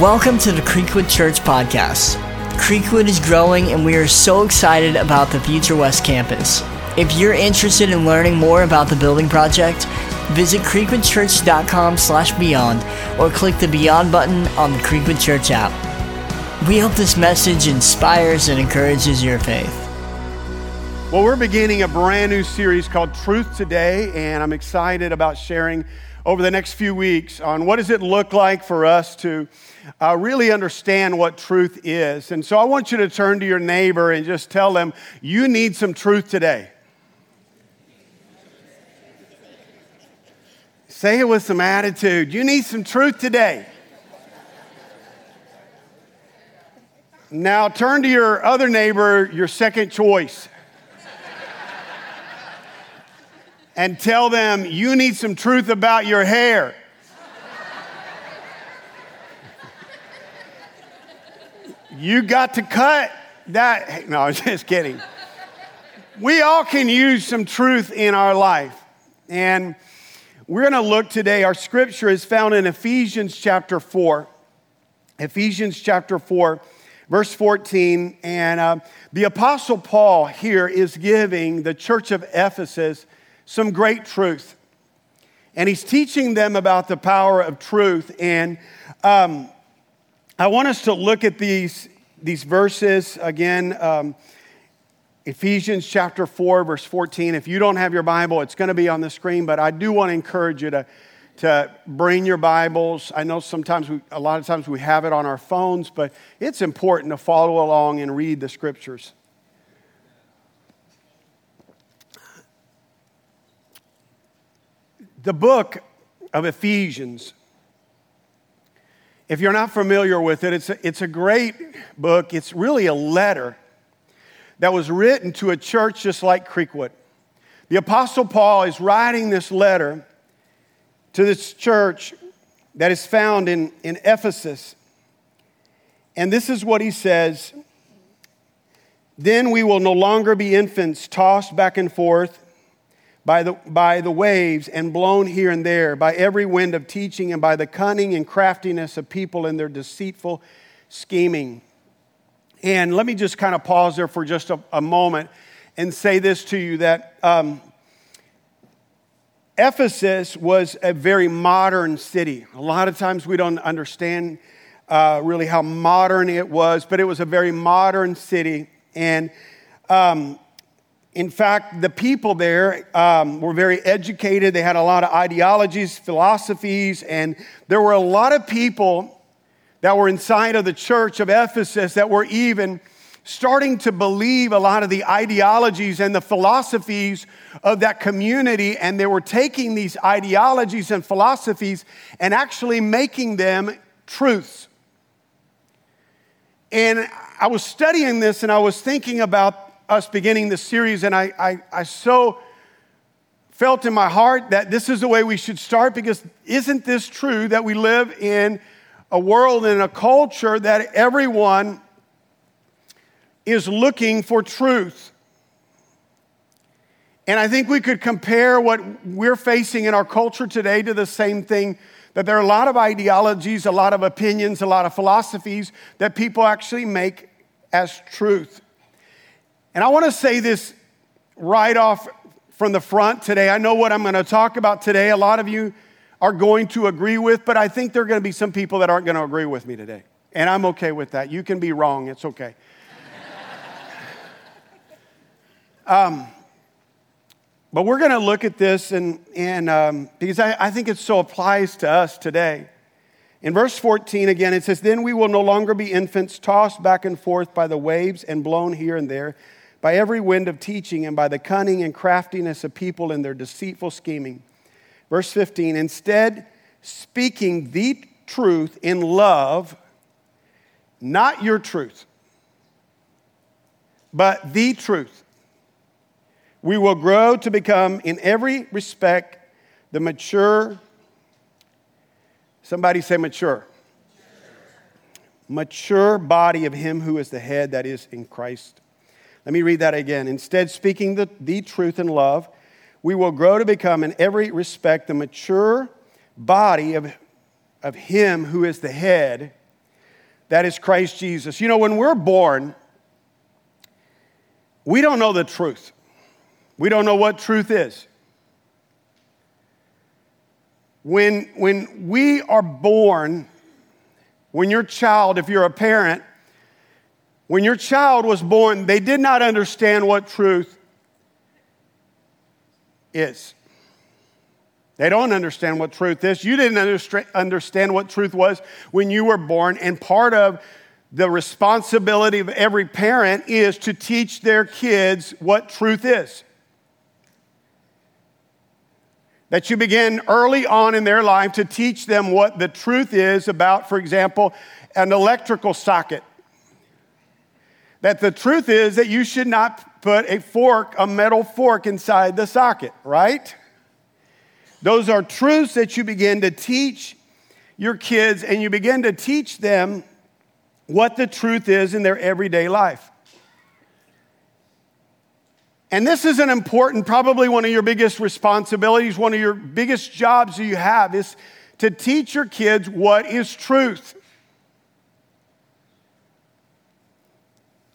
Welcome to the Creekwood Church Podcast. Creekwood is growing and we are so excited about the Future West campus. If you're interested in learning more about the building project, visit creekwoodchurch.com slash beyond or click the Beyond button on the Creekwood Church app. We hope this message inspires and encourages your faith. Well, we're beginning a brand new series called Truth Today, and I'm excited about sharing over the next few weeks on what does it look like for us to uh, really understand what truth is. And so I want you to turn to your neighbor and just tell them, you need some truth today. Say it with some attitude. You need some truth today. Now turn to your other neighbor, your second choice, and tell them you need some truth about your hair. You got to cut that. No, I'm just kidding. We all can use some truth in our life. And we're going to look today. Our scripture is found in Ephesians chapter 4. Ephesians chapter 4, verse 14. And uh, the Apostle Paul here is giving the church of Ephesus some great truth. And he's teaching them about the power of truth. And um, I want us to look at these, these verses again. Um, Ephesians chapter 4, verse 14. If you don't have your Bible, it's going to be on the screen, but I do want to encourage you to, to bring your Bibles. I know sometimes, we, a lot of times we have it on our phones, but it's important to follow along and read the scriptures. The book of Ephesians if you're not familiar with it, it's a, it's a great book. It's really a letter that was written to a church just like Creekwood. The Apostle Paul is writing this letter to this church that is found in, in Ephesus. And this is what he says Then we will no longer be infants tossed back and forth by the, by the waves and blown here and there, by every wind of teaching, and by the cunning and craftiness of people in their deceitful scheming. And let me just kind of pause there for just a, a moment and say this to you that um, Ephesus was a very modern city. A lot of times we don't understand uh, really how modern it was, but it was a very modern city. And um, in fact, the people there um, were very educated. They had a lot of ideologies, philosophies, and there were a lot of people that were inside of the church of Ephesus that were even starting to believe a lot of the ideologies and the philosophies of that community. And they were taking these ideologies and philosophies and actually making them truths. And I was studying this and I was thinking about us beginning this series, and I, I, I so felt in my heart that this is the way we should start because isn't this true that we live in a world and a culture that everyone is looking for truth? And I think we could compare what we're facing in our culture today to the same thing that there are a lot of ideologies, a lot of opinions, a lot of philosophies that people actually make as truth. And I want to say this right off from the front today. I know what I'm going to talk about today. A lot of you are going to agree with, but I think there are going to be some people that aren't going to agree with me today. And I'm okay with that. You can be wrong, it's okay. um, but we're going to look at this, and, and um, because I, I think it so applies to us today. In verse 14, again, it says, Then we will no longer be infants tossed back and forth by the waves and blown here and there by every wind of teaching and by the cunning and craftiness of people in their deceitful scheming. Verse 15, instead, speaking the truth in love, not your truth, but the truth. We will grow to become, in every respect, the mature. Somebody say mature. Mature body of Him who is the head, that is in Christ let me read that again. Instead, speaking the, the truth in love, we will grow to become, in every respect, the mature body of, of Him who is the head, that is Christ Jesus. You know, when we're born, we don't know the truth. We don't know what truth is. When, when we are born, when your child, if you're a parent, when your child was born, they did not understand what truth is. They don't understand what truth is. You didn't understand what truth was when you were born. And part of the responsibility of every parent is to teach their kids what truth is. That you begin early on in their life to teach them what the truth is about, for example, an electrical socket. That the truth is that you should not put a fork, a metal fork, inside the socket, right? Those are truths that you begin to teach your kids, and you begin to teach them what the truth is in their everyday life. And this is an important, probably one of your biggest responsibilities, one of your biggest jobs that you have is to teach your kids what is truth.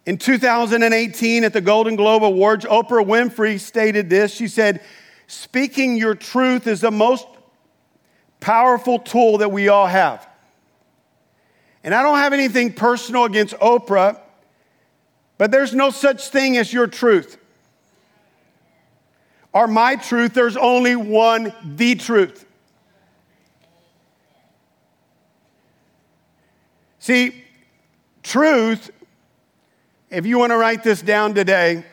In 2018 at the Golden Globe Awards, Oprah Winfrey stated this. She said, Speaking your truth is the most powerful tool that we all have. And I don't have anything personal against Oprah, but there's no such thing as your truth. Or my truth, there's only one, the truth. See, truth, if you want to write this down today,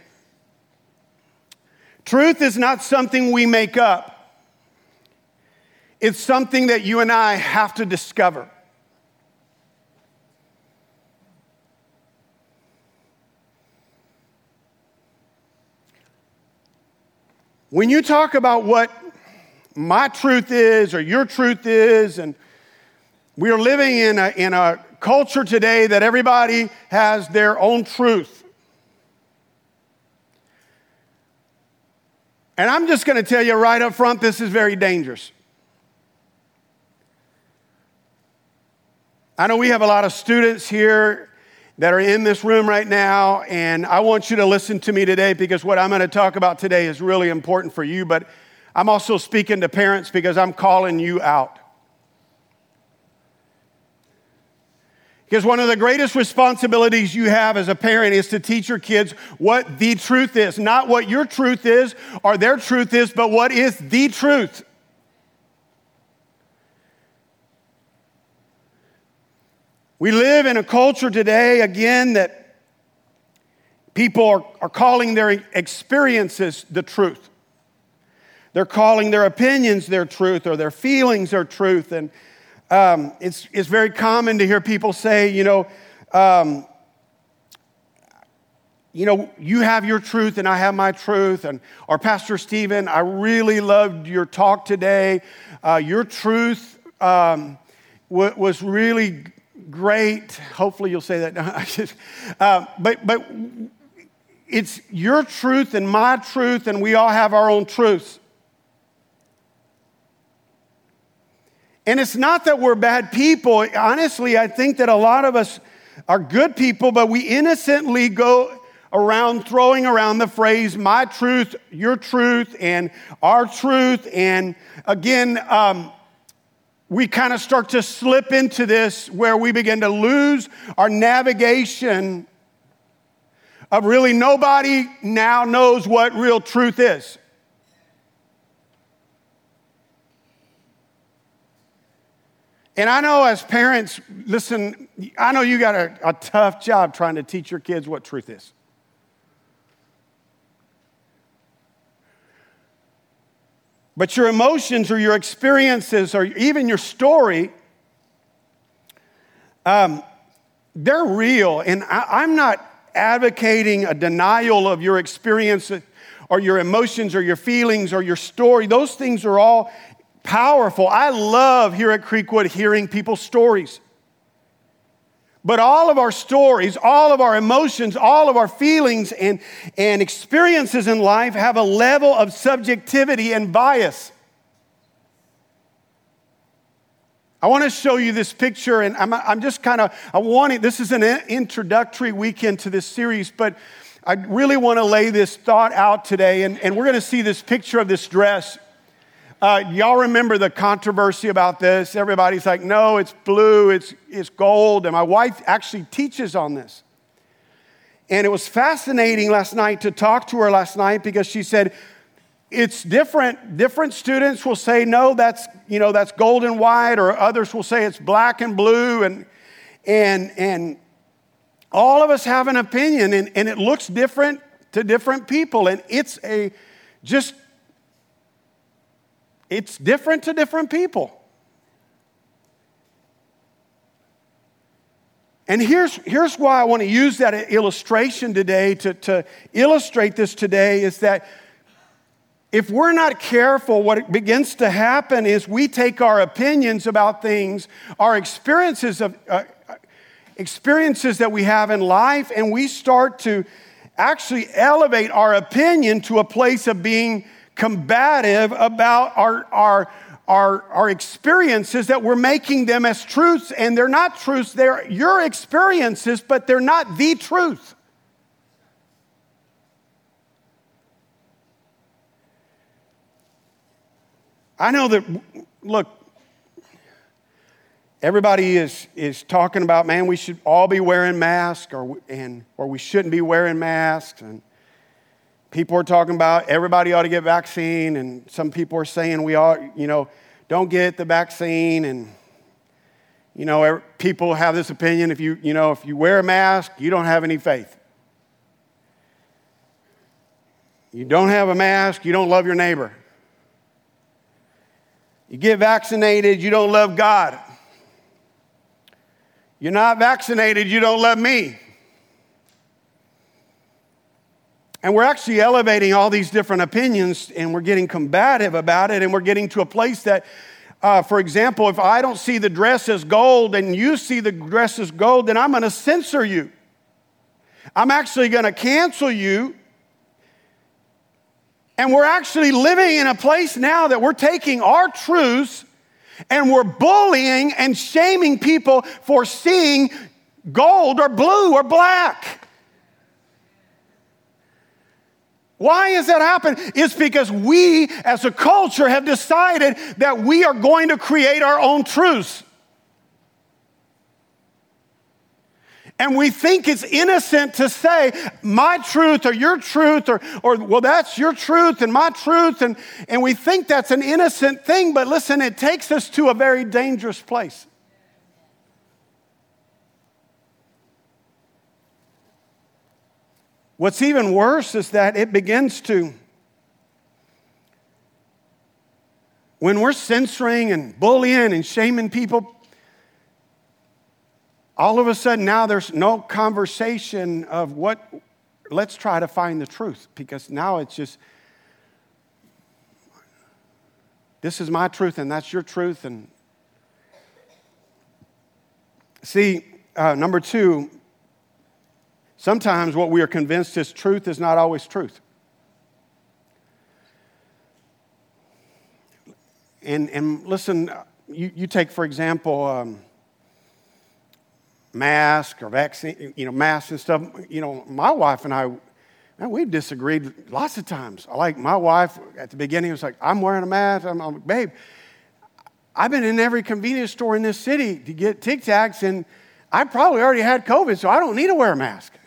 Truth is not something we make up, it's something that you and I have to discover. When you talk about what my truth is or your truth is, and we are living in a, in a culture today that everybody has their own truth. And I'm just going to tell you right up front this is very dangerous. I know we have a lot of students here that are in this room right now, and I want you to listen to me today because what I'm going to talk about today is really important for you, but I'm also speaking to parents because I'm calling you out. Because one of the greatest responsibilities you have as a parent is to teach your kids what the truth is. Not what your truth is or their truth is, but what is the truth. We live in a culture today, again, that people are, are calling their experiences the truth. They're calling their opinions their truth or their feelings their truth. And um, it's, it's very common to hear people say, you know, um, you know, you have your truth and I have my truth. And, or Pastor Stephen, I really loved your talk today. Uh, your truth um, w- was really great. Hopefully you'll say that. uh, but, but it's your truth and my truth, and we all have our own truths. And it's not that we're bad people. Honestly, I think that a lot of us are good people, but we innocently go around throwing around the phrase my truth, your truth, and our truth. And again, um, we kind of start to slip into this where we begin to lose our navigation of really nobody now knows what real truth is. And I know as parents, listen, I know you got a, a tough job trying to teach your kids what truth is. But your emotions or your experiences or even your story, um, they're real. And I, I'm not advocating a denial of your experience or your emotions or your feelings or your story. Those things are all powerful. I love here at Creekwood hearing people's stories. But all of our stories, all of our emotions, all of our feelings and, and experiences in life have a level of subjectivity and bias. I want to show you this picture, and I'm, I'm just kind of, I want it, this is an introductory weekend to this series, but I really want to lay this thought out today, and, and we're going to see this picture of this dress. Uh, y'all remember the controversy about this? Everybody's like, no, it's blue, it's, it's gold, and my wife actually teaches on this. And it was fascinating last night to talk to her last night because she said, it's different. Different students will say, no, that's, you know, that's gold and white, or others will say it's black and blue. And, and, and all of us have an opinion, and, and it looks different to different people. And it's a just, it's different to different people. And here's, here's why I want to use that illustration today to, to illustrate this today is that if we're not careful, what begins to happen is we take our opinions about things, our experiences of uh, experiences that we have in life, and we start to actually elevate our opinion to a place of being combative about our, our, our, our experiences that we're making them as truths, and they're not truths, they're your experiences, but they're not the truth. I know that, look, everybody is, is talking about, man, we should all be wearing masks or, and, or we shouldn't be wearing masks. And people are talking about everybody ought to get vaccine. And some people are saying we ought, you know, don't get the vaccine. And, you know, people have this opinion if you, you know, if you wear a mask, you don't have any faith. You don't have a mask, you don't love your neighbor. You get vaccinated, you don't love God. You're not vaccinated, you don't love me. And we're actually elevating all these different opinions and we're getting combative about it and we're getting to a place that, uh, for example, if I don't see the dress as gold and you see the dress as gold, then I'm going to censor you. I'm actually going to cancel you and we're actually living in a place now that we're taking our truths and we're bullying and shaming people for seeing gold or blue or black. Why has that happened? It's because we as a culture have decided that we are going to create our own truths. And we think it's innocent to say my truth or your truth or, or well, that's your truth and my truth. And, and we think that's an innocent thing, but listen, it takes us to a very dangerous place. What's even worse is that it begins to, when we're censoring and bullying and shaming people, all of a sudden now there's no conversation of what, let's try to find the truth because now it's just, this is my truth and that's your truth. And see, uh, number two, sometimes what we are convinced is truth is not always truth. And, and listen, you, you take, for example, um, mask or vaccine, you know, masks and stuff. You know, my wife and I, man, we've disagreed lots of times. Like my wife at the beginning was like, I'm wearing a mask. I'm, I'm babe, I've been in every convenience store in this city to get Tic Tacs, and I probably already had COVID, so I don't need to wear a mask.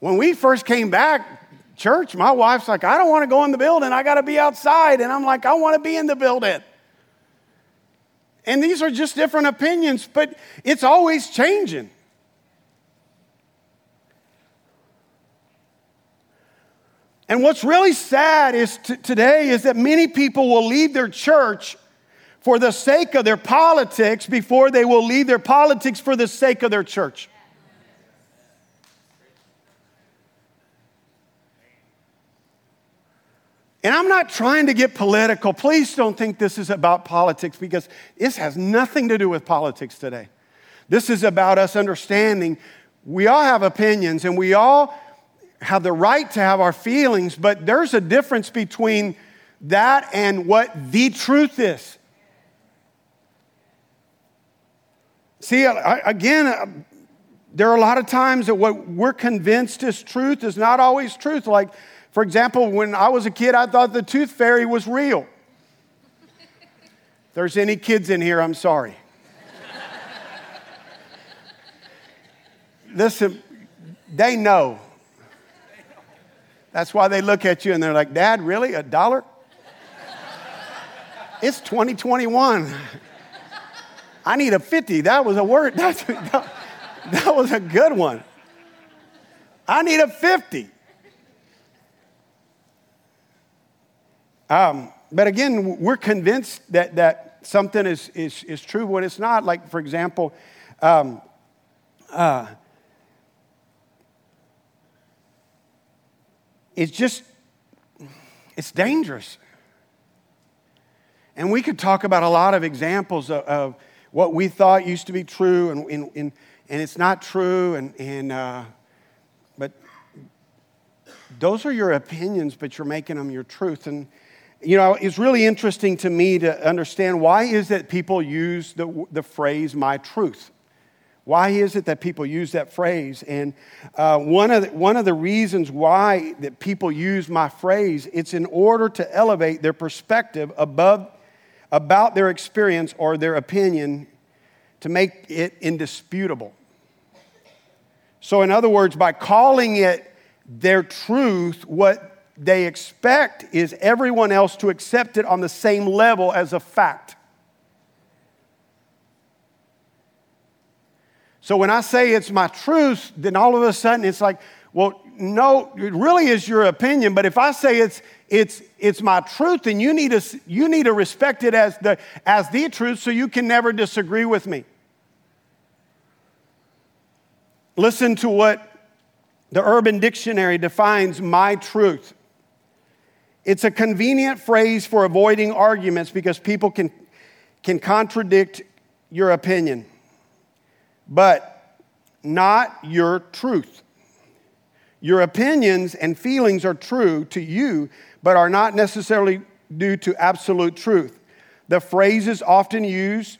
When we first came back, church, my wife's like, I don't want to go in the building. I got to be outside. And I'm like, I want to be in the building. And these are just different opinions, but it's always changing. And what's really sad is t- today is that many people will leave their church for the sake of their politics before they will leave their politics for the sake of their church. And I'm not trying to get political. Please don't think this is about politics because this has nothing to do with politics today. This is about us understanding we all have opinions and we all have the right to have our feelings, but there's a difference between that and what the truth is. See, again, uh, there are a lot of times that what we're convinced is truth is not always truth. Like, for example, when I was a kid, I thought the tooth fairy was real. If there's any kids in here, I'm sorry. Listen, they know. That's why they look at you and they're like, Dad, really? A dollar? it's 2021. I need a 50. That was a word. That's, that, that was a good one. I need a 50. Um, but again, we're convinced that, that something is, is, is true when it's not. Like, for example, um, uh, it's just, it's dangerous. And we could talk about a lot of examples of, of what we thought used to be true and, and, and, and it's not true. And, and, uh, but those are your opinions, but you're making them your truth. And, you know, it's really interesting to me to understand why is it people use the, the phrase my truth? Why is it that people use that phrase? And uh, one, of the, one of the reasons why that people use my phrase, it's in order to elevate their perspective above, about their experience or their opinion to make it indisputable. So, in other words, by calling it their truth, what they expect is everyone else to accept it on the same level as a fact. So when I say it's my truth, then all of a sudden it's like, well, no, it really is your opinion. But if I say it's it's it's my truth, then you need to you need to respect it as the as the truth, so you can never disagree with me. Listen to what the Urban Dictionary defines my truth. It's a convenient phrase for avoiding arguments because people can, can contradict your opinion but not your truth. Your opinions and feelings are true to you, but are not necessarily due to absolute truth. The phrase is often used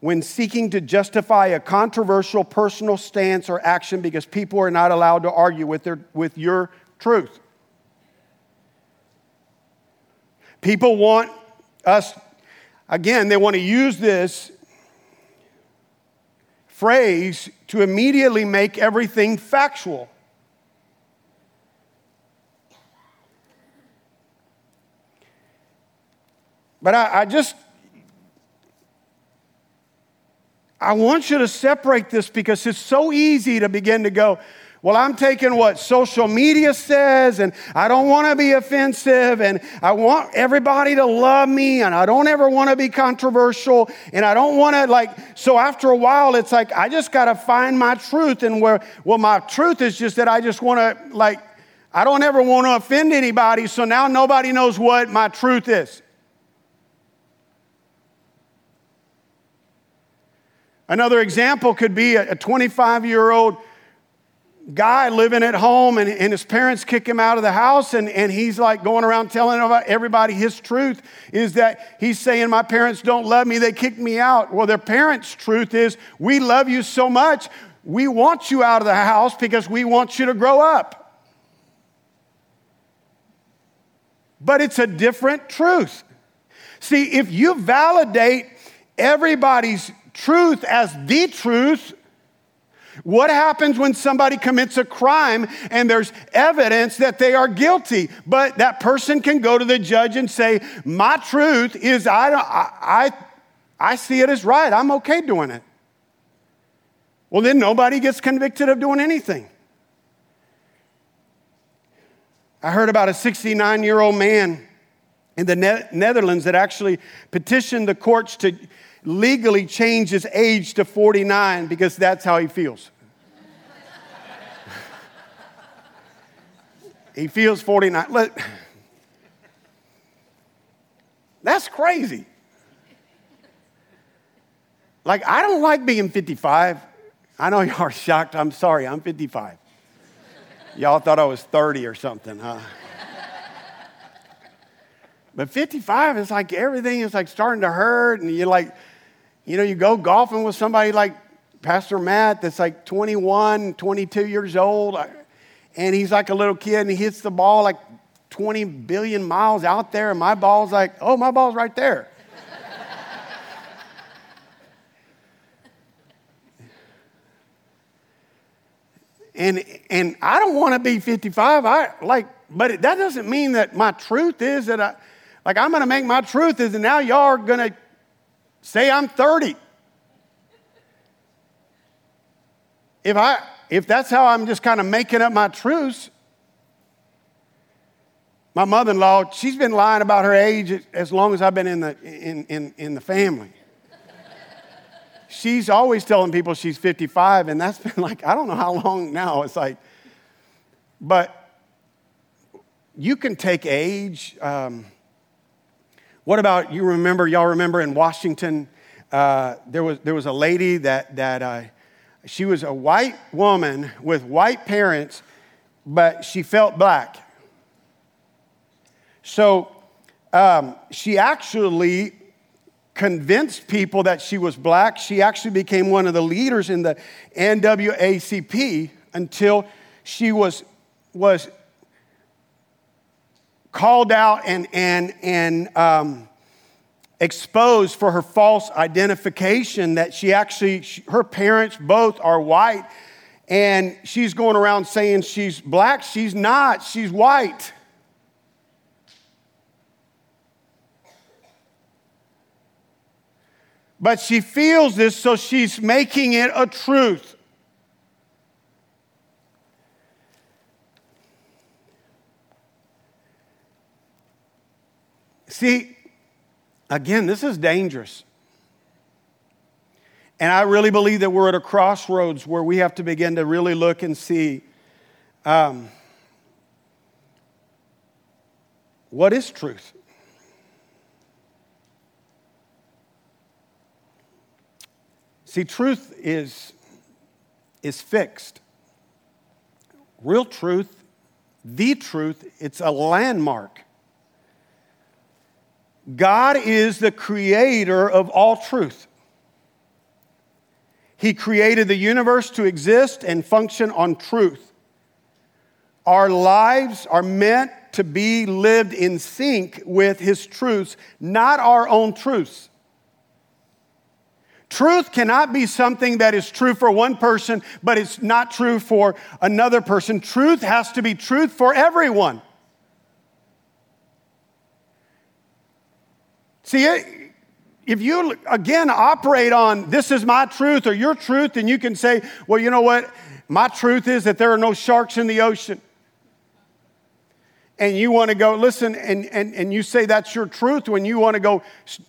when seeking to justify a controversial personal stance or action because people are not allowed to argue with, their, with your truth. People want us, again, they want to use this phrase to immediately make everything factual. But I, I, just, I want you to separate this because it's so easy to begin to go, well, I'm taking what social media says, and I don't want to be offensive, and I want everybody to love me, and I don't ever want to be controversial, and I don't want to, like, so after a while, it's like, I just got to find my truth, and where, well, my truth is just that I just want to, like, I don't ever want to offend anybody, so now nobody knows what my truth is. Another example could be a 25 year old guy living at home and, and, his parents kick him out of the house and, and he's like going around telling everybody his truth is that he's saying my parents don't love me. They kicked me out. Well their parents truth is we love you so much. We want you out of the house because we want you to grow up. But it's a different truth. See if you validate everybody's truth as the truth what happens when somebody commits a crime and there's evidence that they are guilty, but that person can go to the judge and say, My truth is I, I, I see it as right. I'm okay doing it. Well, then nobody gets convicted of doing anything. I heard about a 69 year old man in the Netherlands that actually petitioned the courts to legally change his age to 49 because that's how he feels. he feels 49. Look, that's crazy. Like, I don't like being 55. I know y'all are shocked. I'm sorry, I'm 55. Y'all thought I was 30 or something, huh? But 55 is like everything is like starting to hurt, and you're like, You know, you go golfing with somebody like Pastor Matt that's like 21, 22 years old, and he's like a little kid and he hits the ball like 20 billion miles out there, and my ball's like, oh, my ball's right there. and and I don't want to be 55. I like, but that doesn't mean that my truth is that I, like, I'm going to make my truth is that now y'all are going to say I'm 30. If I if that's how I'm just kind of making up my truths, my mother-in-law, she's been lying about her age as long as I've been in the in, in, in the family she's always telling people she's 55, and that's been like, I don't know how long now. It's like, but you can take age. Um, what about you remember, y'all remember in Washington, uh, there, was, there was a lady that, that uh, she was a white woman with white parents, but she felt black. So um, she actually convinced people that she was black. She actually became one of the leaders in the NAACP until she was, was called out and, and, and um, exposed for her false identification that she actually, she, her parents both are white. And she's going around saying she's black. She's not, she's white. But she feels this, so she's making it a truth. See, again, this is dangerous. And I really believe that we're at a crossroads where we have to begin to really look and see um, what is truth? See, truth is, is fixed. Real truth, the truth, it's a landmark. God is the creator of all truth. He created the universe to exist and function on truth. Our lives are meant to be lived in sync with His truths, not our own truths. Truth cannot be something that is true for one person, but it's not true for another person. Truth has to be truth for everyone. See, if you again operate on this is my truth or your truth, then you can say, well, you know what? My truth is that there are no sharks in the ocean and you want to go, listen, and, and, and you say that's your truth when you want to go,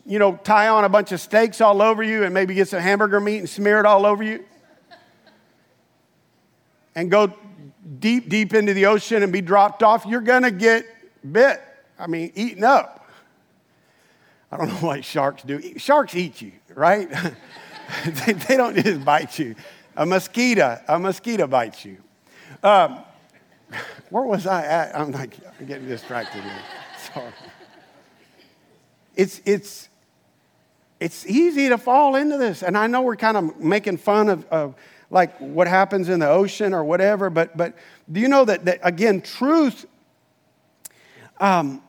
you know, tie on a bunch of steaks all over you and maybe get some hamburger meat and smear it all over you. and go deep, deep into the ocean and be dropped off, you're going to get bit. I mean, eaten up. I don't know what sharks do. Sharks eat you, right? they, they, don't just bite you. A mosquito, a mosquito bites you. Um, where was I at? I'm like I'm getting distracted here. Sorry. It's, it's, it's easy to fall into this. And I know we're kind of making fun of, of like what happens in the ocean or whatever, but, but do you know that, that again, truth, um,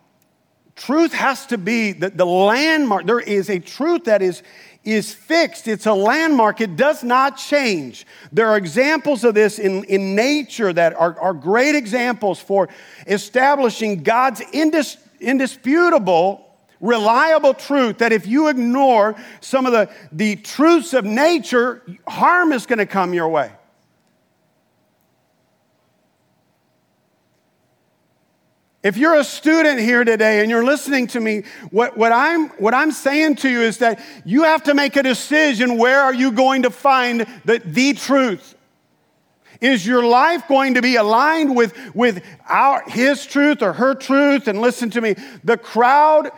truth has to be the, the landmark. There is a truth that is, is fixed, it's a landmark, it does not change. There are examples of this in, in nature that are, are great examples for establishing God's indis, indisputable, reliable truth that if you ignore some of the, the truths of nature, harm is going to come your way. If you're a student here today and you're listening to me, what, what, I'm, what I'm saying to you is that you have to make a decision where are you going to find the, the truth? Is your life going to be aligned with, with our, his truth or her truth? And listen to me, the crowd,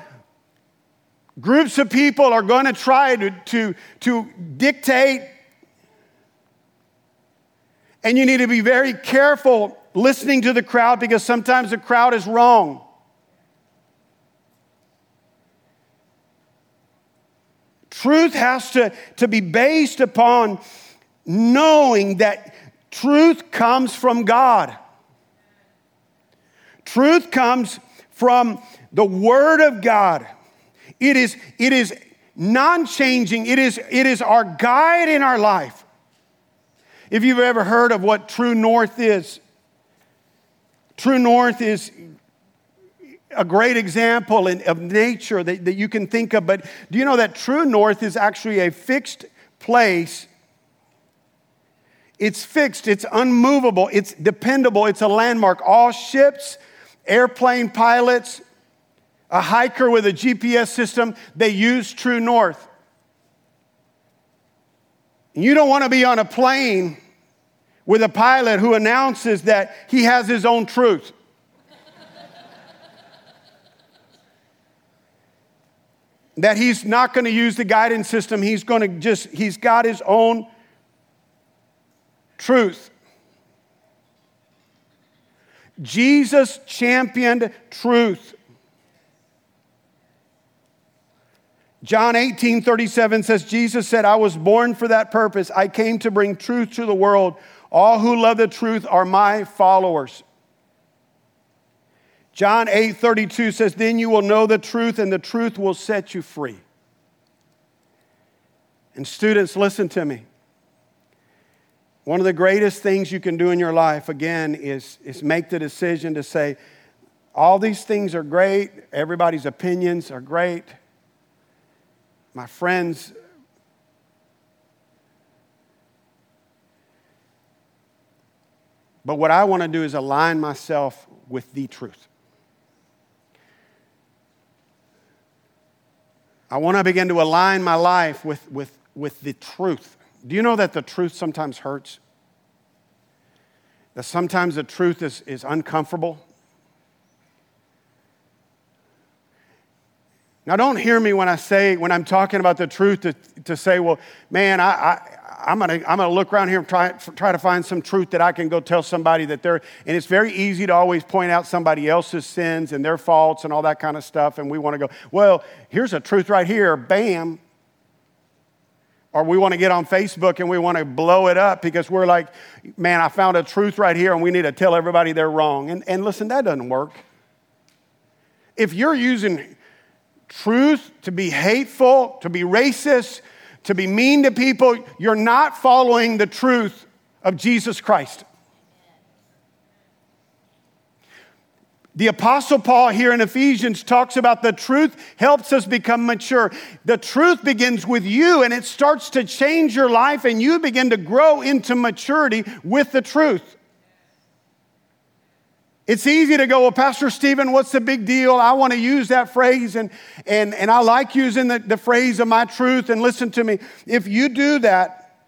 groups of people are going to try to, to, to dictate. And you need to be very careful listening to the crowd because sometimes the crowd is wrong. Truth has to, to be based upon knowing that truth comes from God. Truth comes from the Word of God. It is, it is non changing, it is, it is our guide in our life. If you've ever heard of what true north is, true north is a great example in, of nature that, that you can think of, but do you know that true north is actually a fixed place? It's fixed, it's unmovable, it's dependable, it's a landmark. All ships, airplane pilots, a hiker with a GPS system, they use True North. You don't want to be on a plane with a pilot who announces that he has his own truth. that he's not going to use the guidance system, he's going to just, he's got his own truth. Jesus championed truth. John 18, 37 says, Jesus said, I was born for that purpose. I came to bring truth to the world. All who love the truth are my followers. John 8, 32 says, Then you will know the truth, and the truth will set you free. And students, listen to me. One of the greatest things you can do in your life, again, is, is make the decision to say, all these things are great, everybody's opinions are great, my friends. But what I want to do is align myself with the truth. I want to begin to align my life with, with, with the truth. Do you know that the truth sometimes hurts? That sometimes the truth is, is uncomfortable? Now, don't hear me when I say, when I'm talking about the truth, to, to say, well, man, I, I, I'm going to I'm gonna look around here and try, try to find some truth that I can go tell somebody that they're, and it's very easy to always point out somebody else's sins and their faults and all that kind of stuff. And we want to go, well, here's a truth right here, bam or we want to get on Facebook and we want to blow it up because we're like, man, I found a truth right here and we need to tell everybody they're wrong. And, and listen, that doesn't work. If you're using truth to be hateful, to be racist, to be mean to people, you're not following the truth of Jesus Christ. The Apostle Paul here in Ephesians talks about the truth helps us become mature. The truth begins with you and it starts to change your life, and you begin to grow into maturity with the truth. It's easy to go, well, Pastor Stephen, what's the big deal? I want to use that phrase, and, and, and I like using the, the phrase of my truth. And listen to me, if you do that,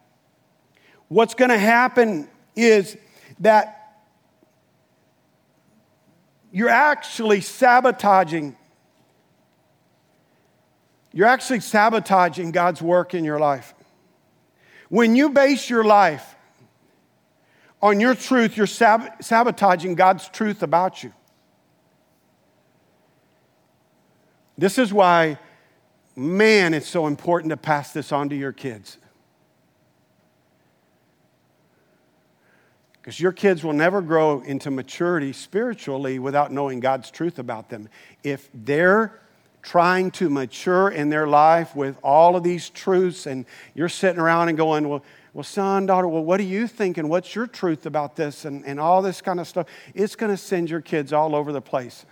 what's going to happen is that you're actually sabotaging. You're actually sabotaging God's work in your life. When you base your life on your truth, you're sab- sabotaging God's truth about you. This is why, man, it's so important to pass this on to your kids. Because your kids will never grow into maturity spiritually without knowing God's truth about them. If they're trying to mature in their life with all of these truths, and you're sitting around and going, Well, well, son, daughter, well, what do you think? And what's your truth about this? And, and all this kind of stuff. It's going to send your kids all over the place.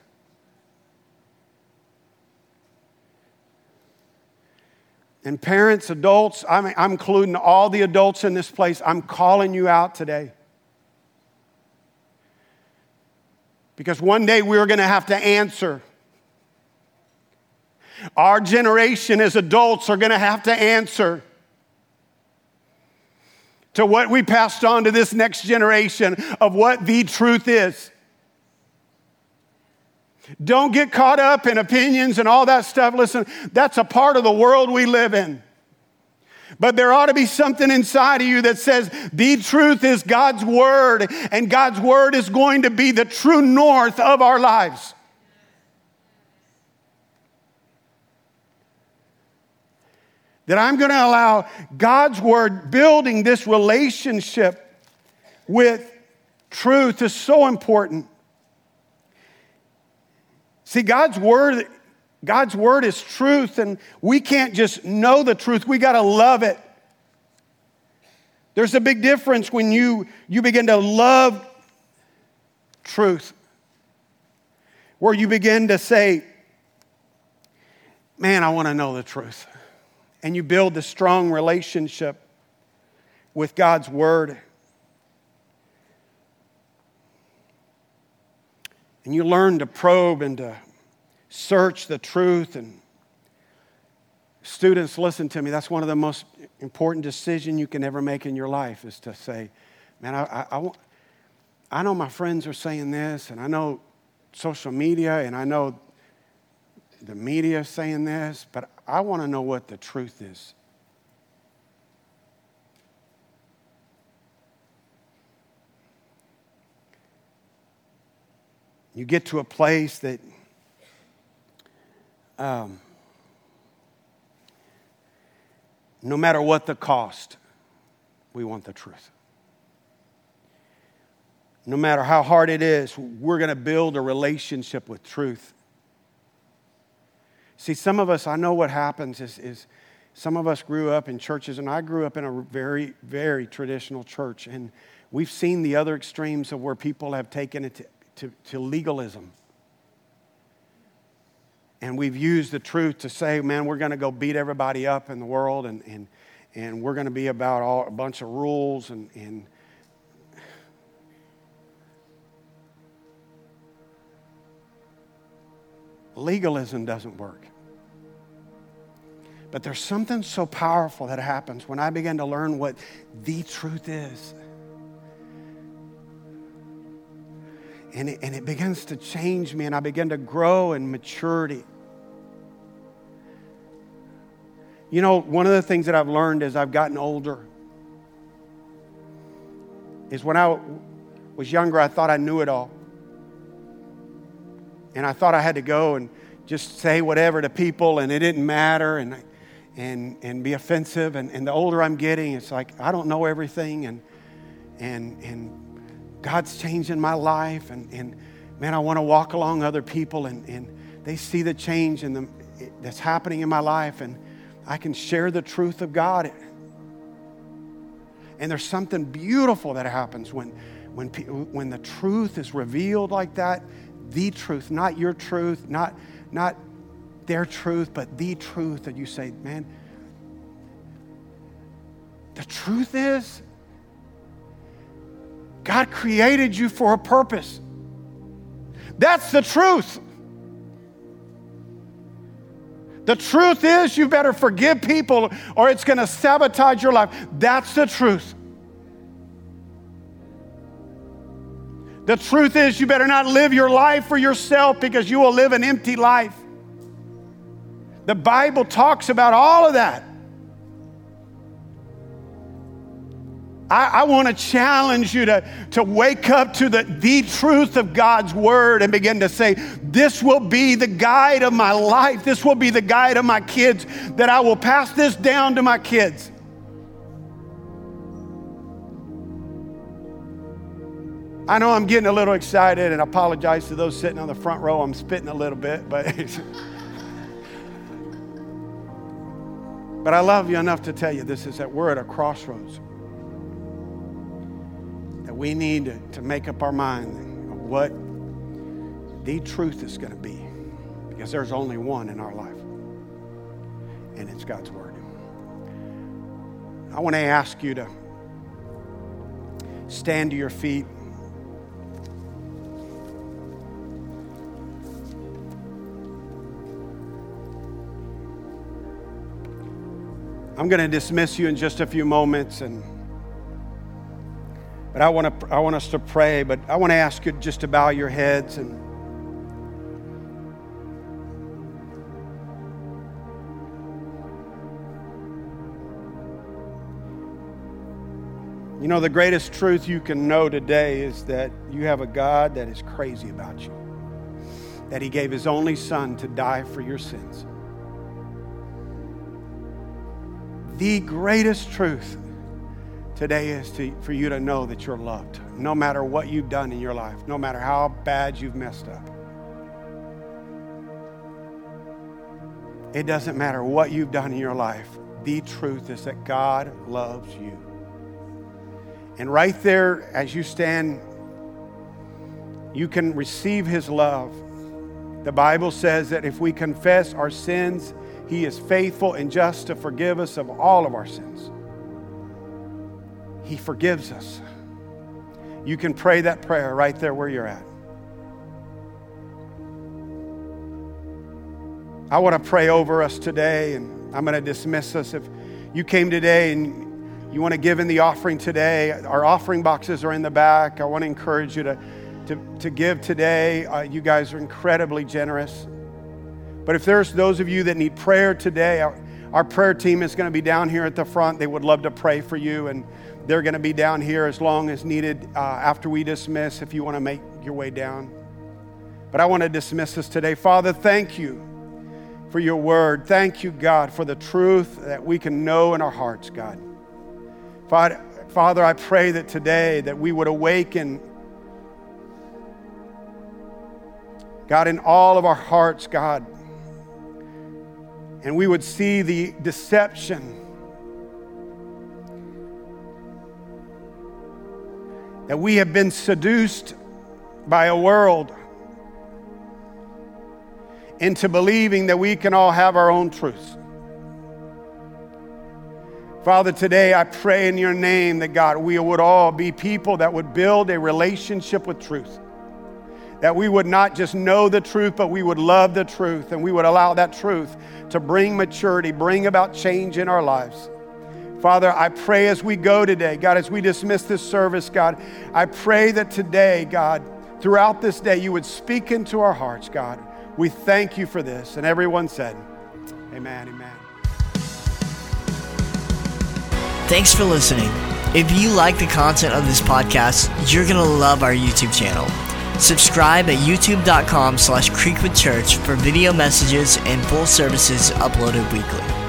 And parents, adults, I'm, I'm including all the adults in this place, I'm calling you out today. Because one day we're going to have to answer. Our generation as adults are going to have to answer to what we passed on to this next generation of what the truth is. Don't get caught up in opinions and all that stuff. Listen, that's a part of the world we live in. But there ought to be something inside of you that says the truth is God's word, and God's word is going to be the true north of our lives. That I'm going to allow God's word building this relationship with truth is so important. See, God's word, God's word is truth, and we can't just know the truth, we got to love it. There's a big difference when you, you begin to love truth, where you begin to say, Man, I want to know the truth. And you build a strong relationship with God's Word. And you learn to probe and to search the truth. And students, listen to me. That's one of the most important decisions you can ever make in your life is to say, man, I, I, I, want, I know my friends are saying this, and I know social media, and I know the media saying this, but I want to know what the truth is. You get to a place that um, no matter what the cost, we want the truth. No matter how hard it is, we're going to build a relationship with truth. See, some of us, I know what happens is, is some of us grew up in churches, and I grew up in a very, very traditional church, and we've seen the other extremes of where people have taken it to to, to legalism. And we've used the truth to say, man, we're going to go beat everybody up in the world and, and, and we're going to be about all, a bunch of rules and, and legalism doesn't work. But there's something so powerful that happens when I begin to learn what the truth is. and it, and it begins to change me, and I begin to grow in maturity. You know, one of the things that I've learned as I've gotten older is when I was younger, I thought I knew it all. And I thought I had to go and just say whatever to people, and it didn't matter, and, and, and be offensive. And, and the older I'm getting, it's like I don't know everything, and, and, and God's changing my life, and, and man, I want to walk along other people, and, and they see the change in the, that's happening in my life, and I can share the truth of God. And there's something beautiful that happens when, when, when the truth is revealed like that the truth, not your truth, not, not their truth, but the truth that you say, man, the truth is God created you for a purpose. That's the truth. The truth is, you better forgive people or it's going to sabotage your life. That's the truth. The truth is, you better not live your life for yourself because you will live an empty life. The Bible talks about all of that. I, I want to challenge you to, to wake up to the, the truth of God's word and begin to say, This will be the guide of my life. This will be the guide of my kids, that I will pass this down to my kids. I know I'm getting a little excited and I apologize to those sitting on the front row. I'm spitting a little bit, but But I love you enough to tell you this is that we're at a crossroads that we need to, make up our mind of what the truth is going to be. Because there's only one in our life, and it's God's Word. I want to ask you to stand to your feet. I'm going to dismiss you in just a few moments and but I want, to, I want us to pray, but I want to ask you just to bow your heads and You know, the greatest truth you can know today is that you have a God that is crazy about you, that He gave His only Son to die for your sins. The greatest truth today is to, for you to know that you're loved, no matter what you've done in your life, no matter how bad you've messed up. It doesn't matter what you've done in your life. The truth is that God loves you. And right there, as you stand, you can receive His love. The Bible says that if we confess our sins, He is faithful and just to forgive us of all of our sins. He forgives us. You can pray that prayer right there where you're at. I want to pray over us today, and I'm going to dismiss us. If you came today and you want to give in the offering today, our offering boxes are in the back. I want to encourage you to, to, to give today. Uh, you guys are incredibly generous. But if there's those of you that need prayer today, our, our prayer team is going to be down here at the front. They would love to pray for you, and they're going to be down here as long as needed uh, after we dismiss if you want to make your way down. But I want to dismiss us today. Father, thank you for your word. Thank you, God, for the truth that we can know in our hearts, God. Father, Father, I pray that today that we would awaken, God, in all of our hearts, God, and we would see the deception that we have been seduced by a world into believing that we can all have our own truths. Father, today I pray in your name that God, we would all be people that would build a relationship with truth. That we would not just know the truth, but we would love the truth and we would allow that truth to bring maturity, bring about change in our lives. Father, I pray as we go today, God, as we dismiss this service, God, I pray that today, God, throughout this day, you would speak into our hearts, God. We thank you for this. And everyone said, Amen, amen. Thanks for listening. If you like the content of this podcast, you're going to love our YouTube channel. Subscribe at youtube.com slash creekwoodchurch for video messages and full services uploaded weekly.